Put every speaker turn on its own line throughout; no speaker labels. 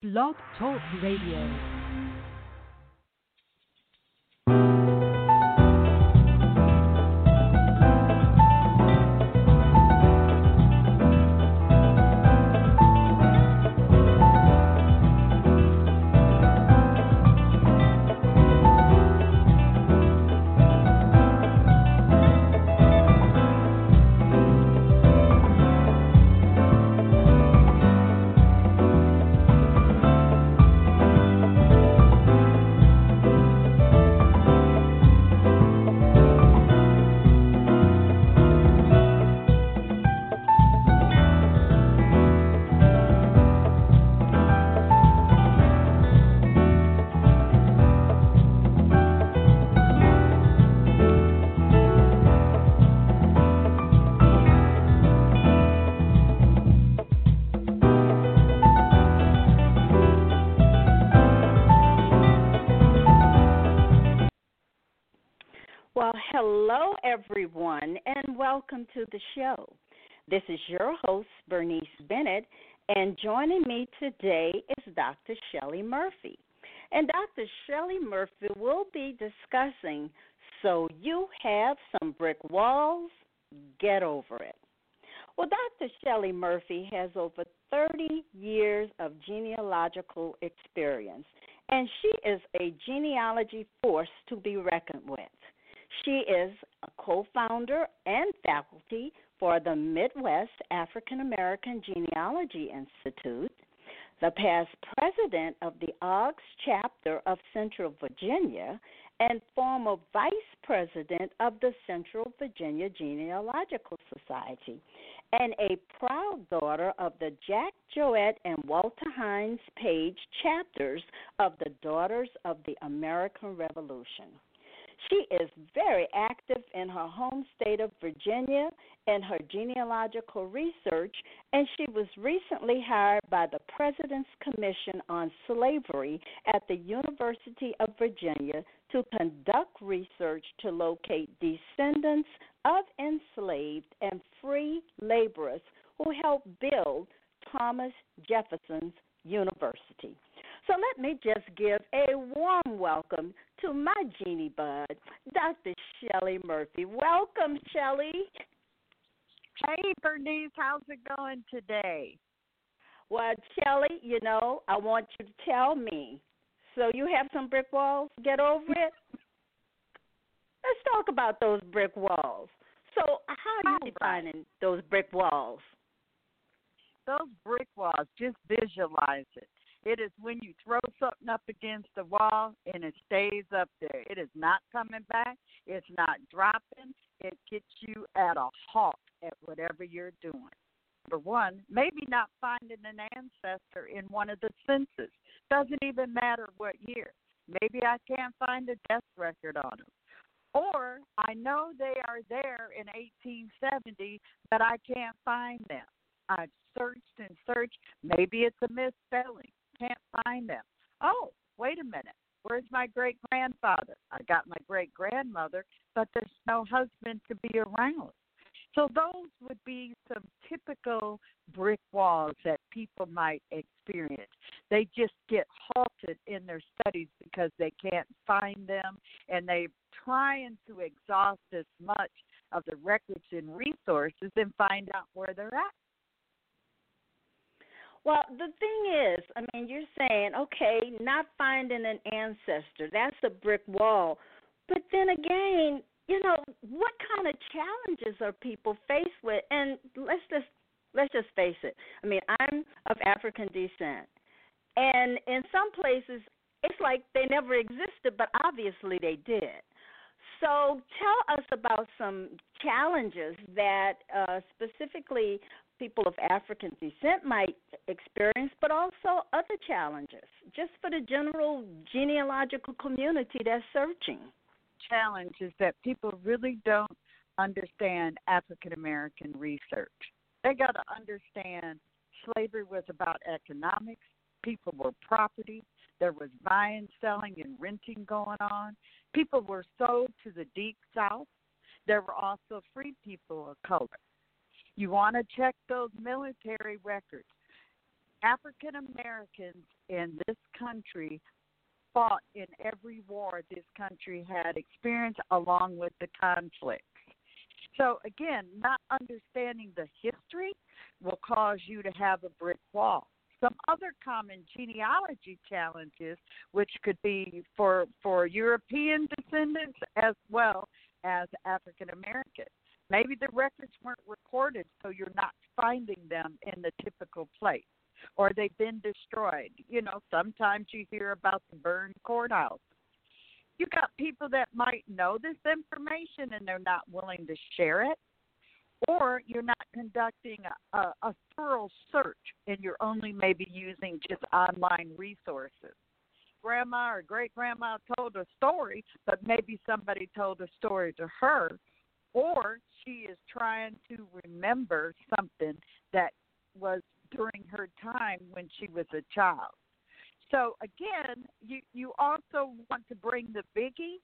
Blog Talk Radio.
Everyone, and welcome to the show. This is your host, Bernice Bennett, and joining me today is Dr. Shelley Murphy. And Dr. Shelley Murphy will be discussing So You Have Some Brick Walls, Get Over It. Well, Dr. Shelley Murphy has over 30 years of genealogical experience, and she is a genealogy force to be reckoned with. She is a co founder and faculty for the Midwest African American Genealogy Institute, the past president of the AAHGS chapter of Central Virginia, and former vice president of the Central Virginia Genealogical Society, and a proud daughter of the Jack Jouett and Walter Hines Page chapters of the Daughters of the American Revolution. She is very active in her home state of Virginia in her genealogical research, and she was recently hired by the President's Commission on Slavery at the University of Virginia to conduct research to locate descendants of enslaved and free laborers who helped build Thomas Jefferson's University. So let me just give a warm welcome to my genie bud, Dr. Shelley Murphy. Welcome, Shelley.
Hey, Bernice, how's it going today?
Well, Shelley, you know, I want you to tell me. So you have some brick walls? Get over it? Let's talk about those brick walls. So, how are you defining those brick walls?
Those brick walls, just visualize it. It is when you throw something up against the wall and it stays up there. It is not coming back. It's not dropping. It gets you at a halt at whatever you're doing. Number one, maybe not finding an ancestor in one of the census. Doesn't even matter what year. Maybe I can't find a death record on them. Or I know they are there in 1870, but I can't find them. I've searched and searched. Maybe it's a misspelling can't find them. Oh, wait a minute. Where's my great grandfather? I got my great grandmother, but there's no husband to be around. So those would be some typical brick walls that people might experience. They just get halted in their studies because they can't find them and they're trying to exhaust as much of the records and resources and find out where they're at.
Well, the thing is, I mean, you're saying, okay, not finding an ancestor, that's a brick wall. But then again, you know, what kind of challenges are people faced with? And let's just let's just face it. I mean, I'm of African descent. And in some places it's like they never existed, but obviously they did. So tell us about some challenges that uh, specifically people of African descent might experience, but also other challenges, just for the general genealogical community that's searching.
Challenge is that people really don't understand African American research. They got to understand slavery was about economics, people were property, there was buying, selling, and renting going on. People were sold to the deep south. There were also free people of color. You want to check those military records. African Americans in this country fought in every war this country had experienced along with the conflicts. So, again, not understanding the history will cause you to have a brick wall. Some other common genealogy challenges, which could be for, for European descendants as well as African Americans. Maybe the records weren't recorded, so you're not finding them in the typical place or they've been destroyed. You know, sometimes you hear about the burned courthouse. You got people that might know this information and they're not willing to share it, or you're not conducting a, a, a thorough search and you're only maybe using just online resources. Grandma or great grandma told a story, but maybe somebody told a story to her, or she is trying to remember something that was during her time when she was a child. So again, you you also want to bring the biggie,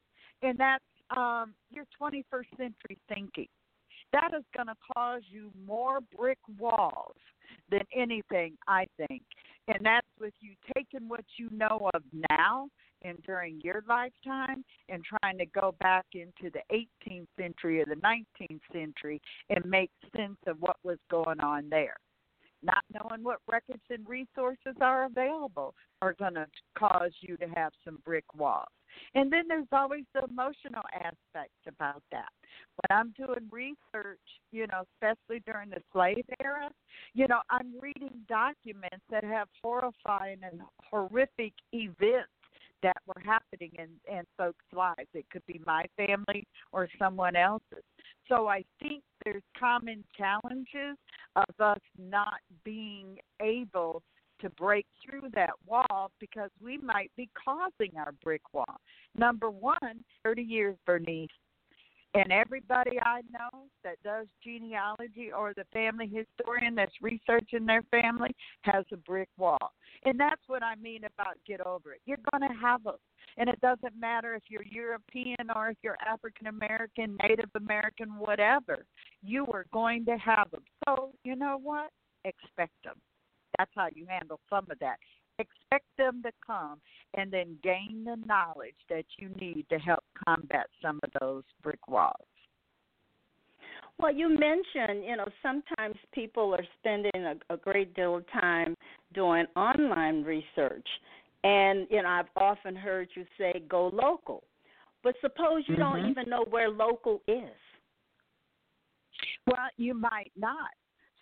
and that's um, your 21st century thinking. That is going to cause you more brick walls than anything, I think. And that's with you taking what you know of now and during your lifetime and trying to go back into the 18th century or the 19th century and make sense of what was going on there not knowing what records and resources are available are going to cause you to have some brick walls. And then there's always the emotional aspect about that. When I'm doing research, you know, especially during the slave era, you know, I'm reading documents that have horrifying and horrific events that were happening in, in folks' lives. It could be my family or someone else's. So I think there's common challenges of us not being able to break through that wall because we might be causing our brick wall. Number one, 30 years, Bernice, and everybody I know that does genealogy or the family historian that's researching their family has a brick wall. And that's what I mean about get over it. You're going to have them. And it doesn't matter if you're European or if you're African American, Native American, whatever. You are going to have them. So, you know what? Expect them. That's how you handle some of that. Expect them to come and then gain the knowledge that you need to help combat some of those brick walls.
Well, you mentioned, you know, sometimes people are spending a, a great deal of time doing online research. And, you know, I've often heard you say go local. But suppose you mm-hmm. don't even know where local is.
Well, you might not.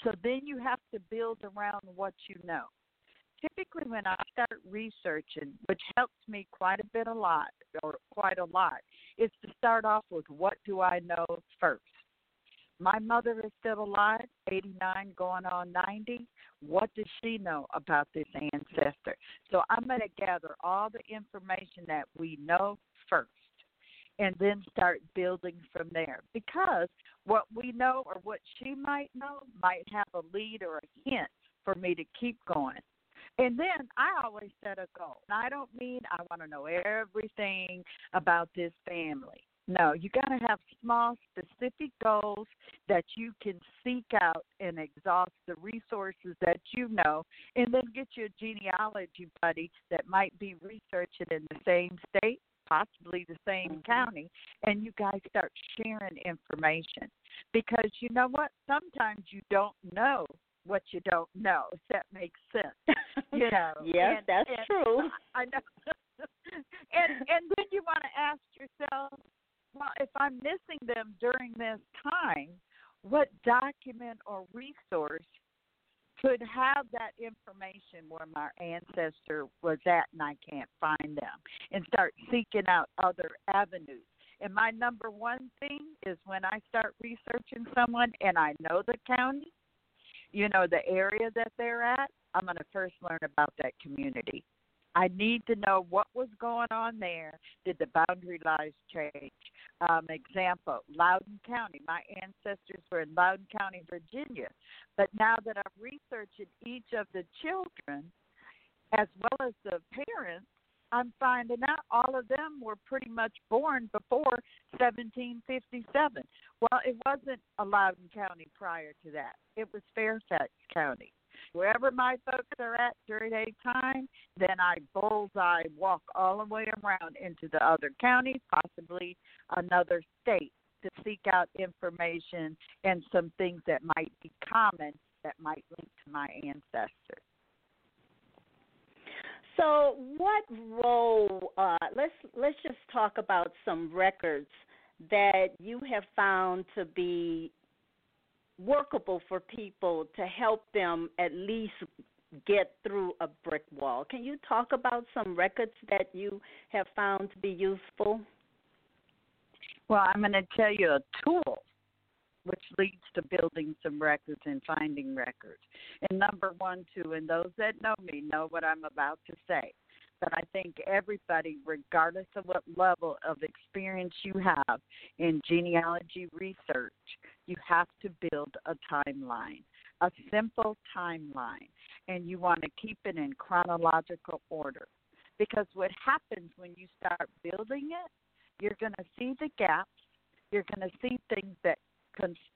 So then you have to build around what you know typically when I start researching, which helps me quite a bit a lot or quite a lot, is to start off with what do I know first. My mother is still alive, 89 going on 90. What does she know about this ancestor? So I'm going to gather all the information that we know first and then start building from there. Because what we know or what she might know might have a lead or a hint for me to keep going. And then I always set a goal. And I don't mean I want to know everything about this family. No, you got to have small, specific goals that you can seek out and exhaust the resources that you know, and then get your genealogy buddy that might be researching in the same state, possibly the same mm-hmm. county, and you guys start sharing information. Because you know what? Sometimes you don't know what you don't know. If that makes sense, you know.
yes,
and,
that's
and
true.
I know. and and then you want to ask yourself, well, if I'm missing them during this time, what document or resource could have that information where my ancestor was at and I can't find them, and start seeking out other avenues. And my number one thing is when I start researching someone and I know the county, you know, the area that they're at, I'm going to first learn about that community. I need to know what was going on there. Did the boundary lines change? Um, example, Loudoun County. My ancestors were in Loudoun County, Virginia. But now that I've researched each of the children, as well as the parents, I'm finding out all of them were pretty much born before 1757. Well, it wasn't a Loudoun County prior to that. It was Fairfax County. wherever my folks are at during a time, then I bullseye walk all the way around into the other counties, possibly another state, to seek out information and some things that might be common that might link to my ancestors.
So, what role? Uh, let's let's just talk about some records that you have found to be workable for people to help them at least get through a brick wall. Can you talk about some records that you have found to be useful?
Well, I'm going to tell you a tool which leads to building some records and finding records. And number one, too, and those that know me know what I'm about to say. But I think everybody, regardless of what level of experience you have in genealogy research, you have to build a timeline, a simple timeline, and you want to keep it in chronological order. Because what happens when you start building it, you're going to see the gaps, you're going to see things that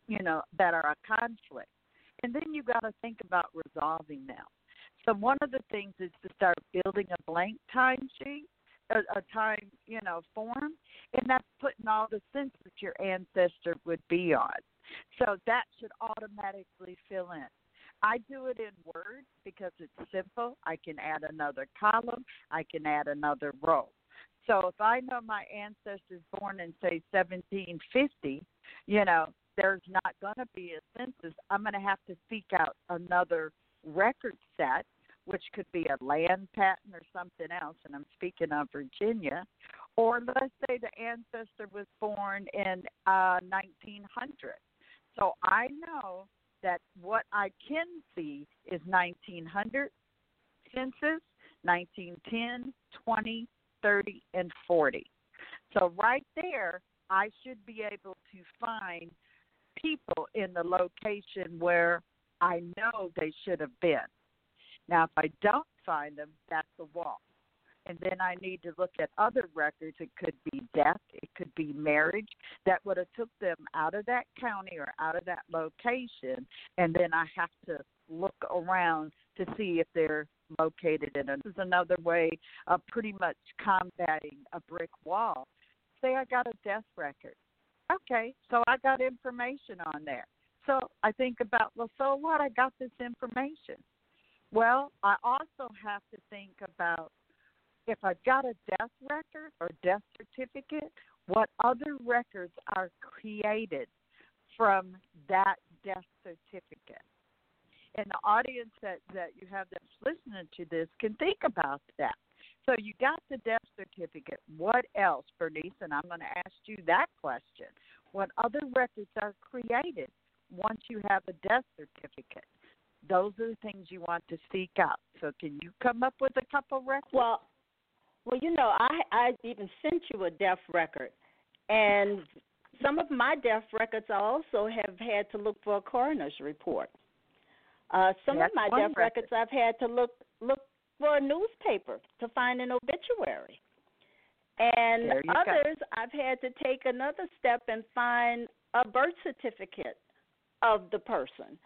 you know that are a conflict, and then you got to think about resolving them. So one of the things is to start building a blank time sheet, a, a time you know form, and that's putting all the census your ancestor would be on. So that should automatically fill in. I do it in Word because it's simple. I can add another column, I can add another row. So if I know my ancestors born in say 1750, you know, there's not going to be a census. I'm going to have to seek out another record set, which could be a land patent or something else. And I'm speaking of Virginia. Or let's say the ancestor was born in uh, 1900. So I know that what I can see is 1900 census, 1910, 20, 30, and 40. So right there, I should be able to find people in the location where I know they should have been. Now, if I don't find them, that's a wall and then I need to look at other records. It could be death, it could be marriage that would have took them out of that county or out of that location, and then I have to look around to see if they're located in it. This is another way of pretty much combating a brick wall. Say I got a death record. Okay, so I got information on there. So I think about, well, so what? I got this information. Well, I also have to think about if I've got a death record or death certificate, what other records are created from that death certificate? And the audience that, that you have that's listening to this can think about that. So you got the death certificate. What else, Bernice? And I'm going to ask you that question. What other records are created once you have a death certificate? Those are the things you want to seek out. So can you come up with a couple records?
Well, well, you know, I I even sent you a death record, and some of my death records I also have had to look for a coroner's report. Uh, some
That's
of my death
record.
records I've had to look look for a newspaper to find an obituary. And others
go.
I've had to take another step and find a birth certificate of the person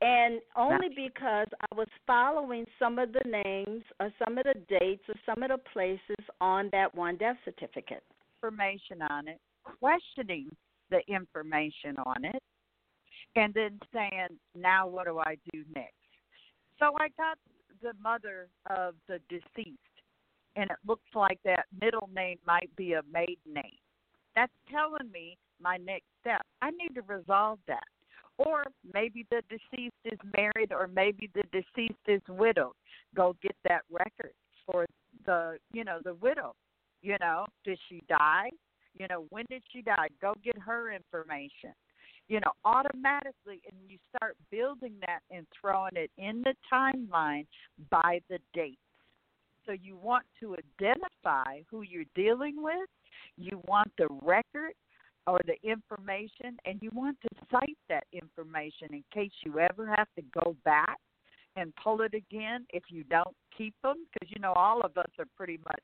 and only because I was following some of the names or some of the dates or some of the places on that one death certificate.
Information on it, questioning the information on it, and then saying, now what do I do next? So I got the mother of the deceased, and it looks like that middle name might be a maiden name. That's telling me my next step. I need to resolve that. Or maybe the deceased is married or maybe the deceased is widowed. Go get that record for the you know the widow. You know did she die? You know when did she die? Go get her information you know automatically and you start building that and throwing it in the timeline by the dates. So you want to identify who you're dealing with you want the record or the information and you want to cite that information in case you ever have to go back and pull it again if you don't keep them because you know all of us are pretty much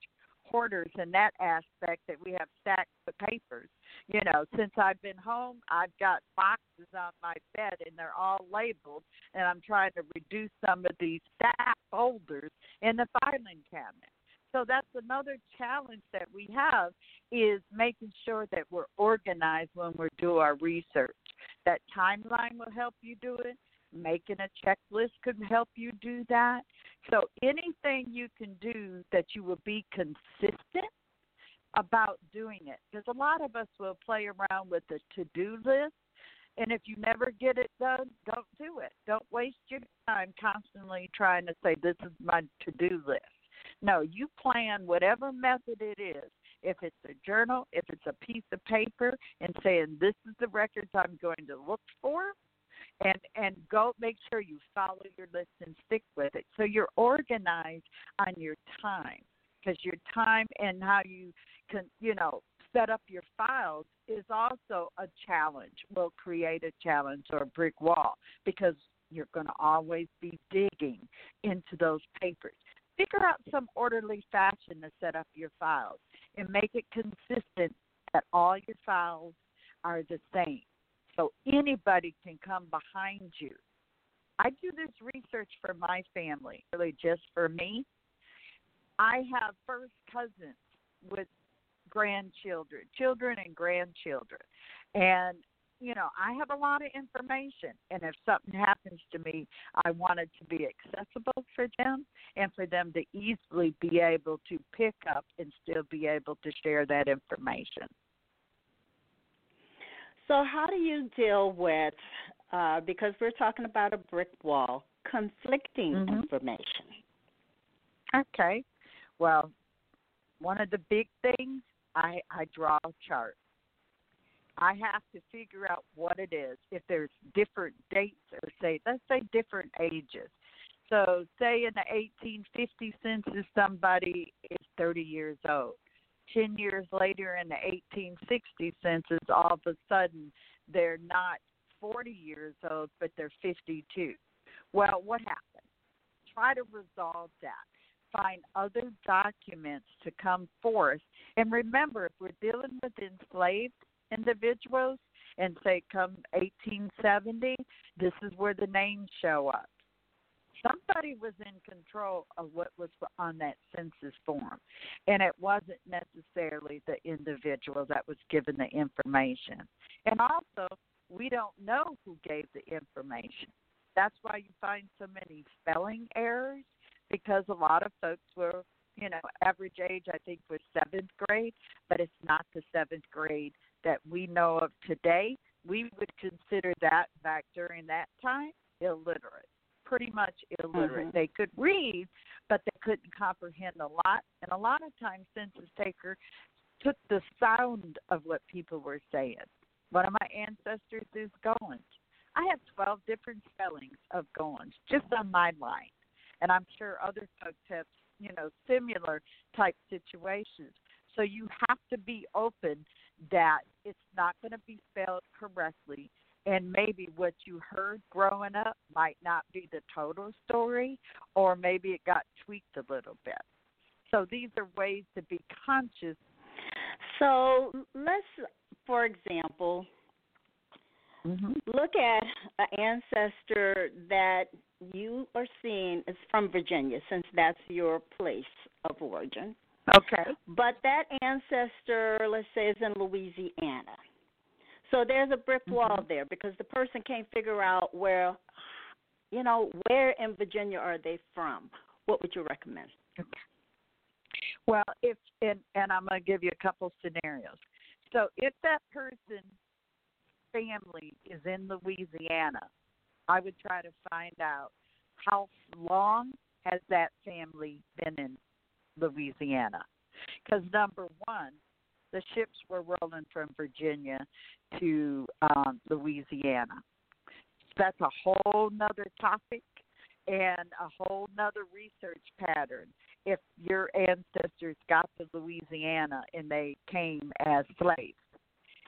hoarders in that aspect that we have stacks of papers. You know, since I've been home, I've got boxes on my bed and they're all labeled, and I'm trying to reduce some of these stack folders in the filing cabinet. So that's another challenge that we have is making sure that we're organized when we do our research. That timeline will help you do it. Making a checklist could help you do that. So anything you can do that you will be consistent about doing it. Because a lot of us will play around with the to do list. And if you never get it done, don't do it. Don't waste your time constantly trying to say, This is my to do list. No, you plan whatever method it is. If it's a journal, if it's a piece of paper, and saying, This is the records I'm going to look for, and and go make sure you follow your list and stick with it. So you're organized on your time because your time and how you can you know set up your files is also a challenge will create a challenge or a brick wall because you're going to always be digging into those papers. Figure out some orderly fashion to set up your files and make it consistent that all your files are the same so anybody can come behind you. I do this research for my family, really just for me. I have first cousins with grandchildren, children and grandchildren. And, you know, I have a lot of information. And if something happens to me, I want it to be accessible for them and for them to easily be able to pick up and still be able to share that information.
So, how do you deal with, uh, because we're talking about a brick wall, conflicting mm-hmm. information?
Okay. Well, one of the big things, I, I draw a chart. I have to figure out what it is. If there's different dates, or say, let's say different ages. So, say in the 1850 census, somebody is 30 years old. 10 years later in the 1860 census, all of a sudden they're not 40 years old, but they're 52. Well, what happened? Try to resolve that. Find other documents to come forth. And remember, if we're dealing with enslaved individuals and say come 1870, this is where the names show up somebody was in control of what was on that census form, and it wasn't necessarily the individual that was given the information. And also, we don't know who gave the information. That's why you find so many spelling errors because a lot of folks were, you know, average age I think was seventh grade, but it's not the seventh grade that we know of today. We would consider that back during that time illiterate pretty much illiterate. Mm-hmm. They could read, but they couldn't comprehend a lot. And a lot of times, census taker took the sound of what people were saying. One of my ancestors is Goins. I have 12 different spellings of Goins just on my line. And I'm sure other folks have, you know, similar type situations. So you have to be open that it's not going to be spelled correctly and maybe what you heard growing up might not be the total story, or maybe it got tweaked a little bit. So these are ways to be conscious.
So let's, for example, mm-hmm. look at an ancestor that you are seeing is from Virginia, since that's your place of origin.
Okay.
But that ancestor, let's say, is in Louisiana so there's a brick mm-hmm. wall there because the person can't figure out where, you know, where in Virginia are they from? What would you recommend? Okay.
Well, if and and I'm going to give you a couple scenarios. So if that person's family is in Louisiana, I would try to find out how long has that family been in Louisiana. Because number one, the ships were rolling from Virginia to um, Louisiana. That's a whole nother topic and a whole nother research pattern. If your ancestors got to Louisiana and they came as slaves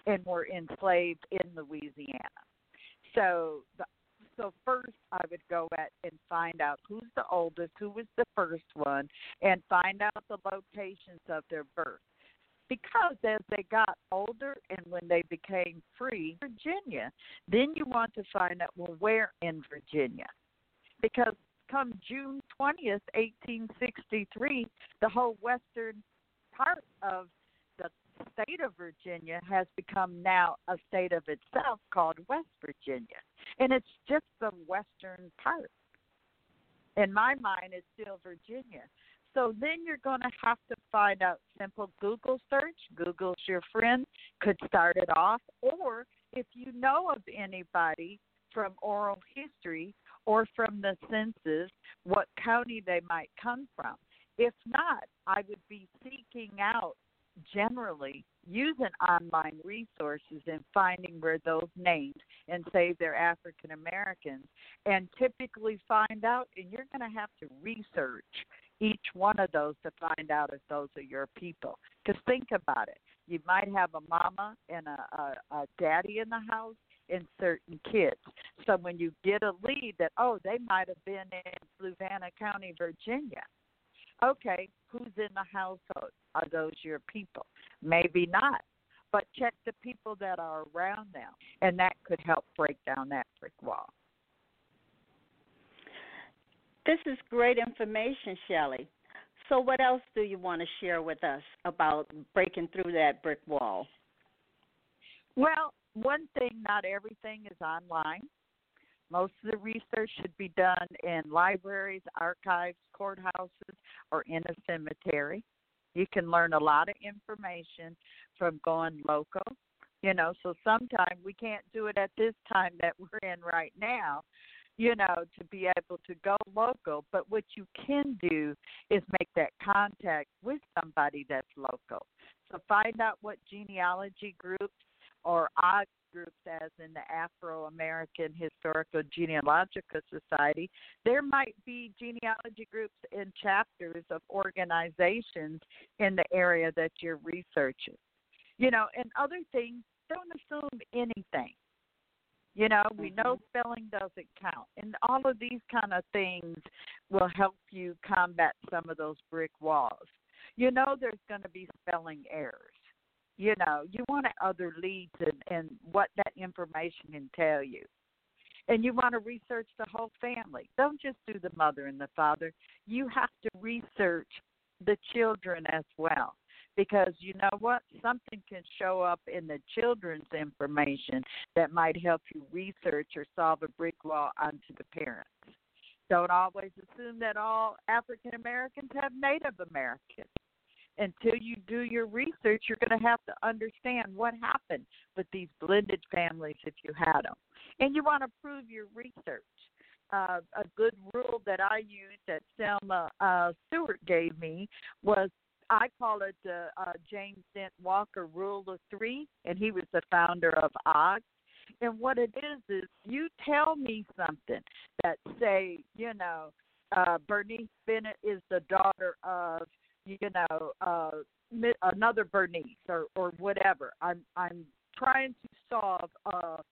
and were enslaved in Louisiana. So the so first I would go at and find out who's the oldest, who was the first one, and find out the locations of their birth. Because as they got older and when they became free, Virginia, then you want to find out well where in Virginia. Because come June 20th, 1863, the whole western part of the state of Virginia has become now a state of itself called West Virginia. And it's just the western part. In my mind, it's still Virginia. So then you're going to have to find out simple Google search. Google's your friend, could start it off. Or if you know of anybody from oral history or from the census, what county they might come from. If not, I would be seeking out generally using online resources and finding where those names and say they're African Americans and typically find out and you're going to have to research each one of those to find out if those are your people. Because think about it. You might have a mama and a, a, a daddy in the house and certain kids. So when you get a lead that, oh, they might have been in Fluvanna County, Virginia, okay, who's in the household? Are those your people? Maybe not. But check the people that are around them, and that could help break down that brick wall.
This is great information, Shelley. So, what else do you want to share with us about breaking through that brick wall?
Well, one thing, not everything is online. Most of the research should be done in libraries, archives, courthouses, or in a cemetery. You can learn a lot of information from going local. You know, so sometimes we can't do it at this time that we're in right now, you know, to be able to go local. But what you can do is make that contact with somebody that's local. So find out what genealogy groups or odd groups, as in the Afro American Historical Genealogical Society, there might be genealogy groups and chapters of organizations in the area that you're researching. You know, and other things, don't assume anything. You know, we know mm-hmm. spelling doesn't count. And all of these kind of things will help you combat some of those brick walls. You know, there's going to be spelling errors you know you want to other leads and, and what that information can tell you and you want to research the whole family don't just do the mother and the father you have to research the children as well because you know what something can show up in the children's information that might help you research or solve a brick wall onto the parents don't always assume that all african americans have native americans until you do your research, you're going to have to understand what happened with these blended families if you had them. And you want to prove your research. Uh, a good rule that I used that Selma uh, Stewart gave me was I call it the uh, James Dent Walker Rule of Three, and he was the founder of AAHGS. And what it is is you tell me something that say, you know, uh, Bernice Bennett is the daughter of you know, uh, another Bernice or or whatever. I'm I'm trying to solve a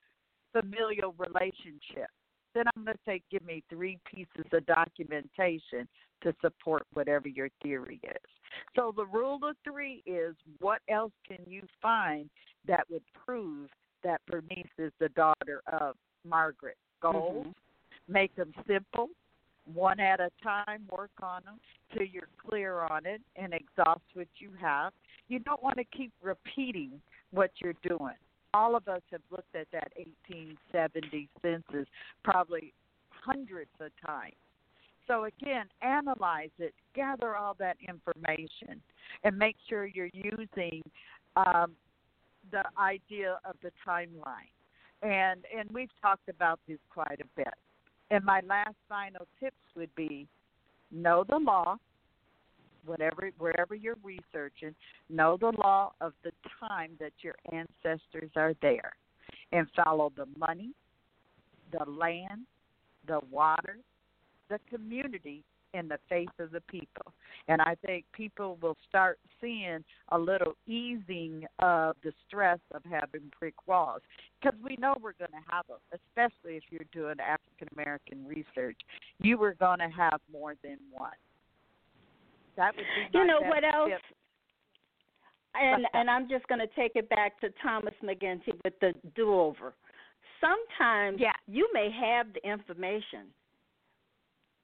familial relationship. Then I'm going to say, give me three pieces of documentation to support whatever your theory is. So the rule of three is what else can you find that would prove that Bernice is the daughter of Margaret? Goals, mm-hmm. make them simple, one at a time, work on them till you're clear on it and exhaust what you have. You don't want to keep repeating what you're doing. All of us have looked at that 1870 census probably hundreds of times. So again, analyze it, gather all that information, and make sure you're using um, the idea of the timeline. And and we've talked about this quite a bit. And my last final tips would be know the law, whatever wherever you're researching, know the law of the time that your ancestors are there and follow the money, the land, the water, the community in the face of the people. And I think people will start seeing a little easing of the stress of having brick walls because we know we're going to have them, especially if you're doing African American research. You were going to have more than one. That would be
You know what else?
tip.
And and I'm just going to take it back to Thomas MacEntee with the do-over. Sometimes
Yeah.
you may have the information,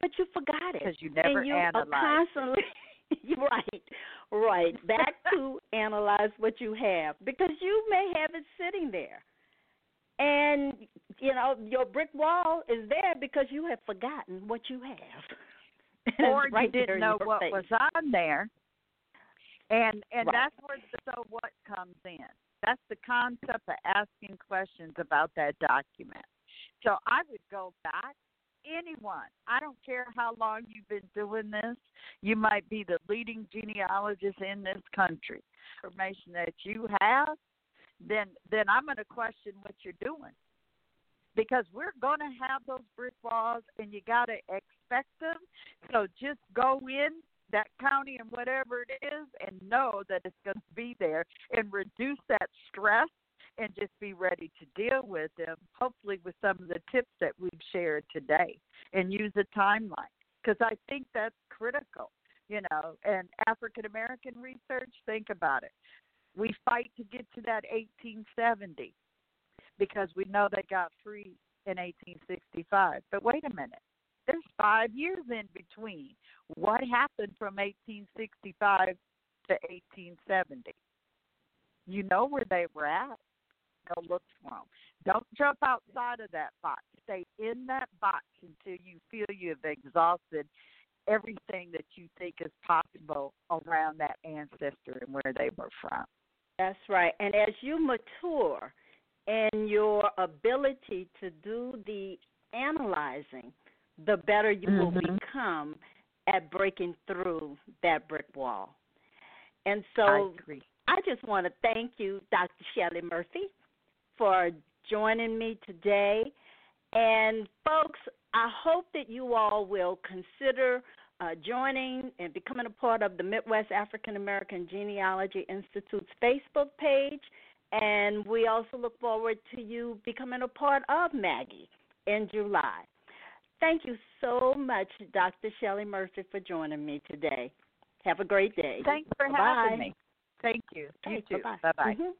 but you forgot it
Because you never
and you
analyze.
are constantly right, right. Back to analyze what you have because you may have it sitting there, and you know your brick wall is there because you have forgotten what you have.
Or
right
you didn't know what
face.
was on there. And and
Right.
that's where the so what comes in. That's the concept of asking questions about that document. So I would go back. Anyone, I don't care how long you've been doing this. You might be the leading genealogist in this country. Information that you have, then then I'm going to question what you're doing because we're going to have those brick walls and you got to expect them. So just go in that county and whatever it is and know that it's going to be there and reduce that stress and just be ready to deal with them, hopefully with some of the tips that we've shared today and use a timeline because I think that's critical, you know, and African American research, think about it. We fight to get to that 1870 because we know they got free in 1865. But wait a minute, there's five years in between. What happened from 1865 to 1870? You know where they were at. Go look for them. Don't jump outside of that box. Stay in that box until you feel you've exhausted everything that you think is possible around that ancestor and where they were from.
That's right. And as you mature in your ability to do the analyzing, the better you will
Mhm.
become at breaking through that brick wall. And
I
so
agree.
I just want to thank you, Dr. Shelley Murphy, for joining me today. And folks, I hope that you all will consider uh, joining and becoming a part of the Midwest African American Genealogy Institute's Facebook page. And we also look forward to you becoming a part of MAAGI in July. Thank you so much, Dr. Shelley Mercer, for joining me today. Have a great day.
Thanks for
Bye-bye.
having me. Thank you. You
Okay,
too.
bye-bye.
Bye bye.
Mhm.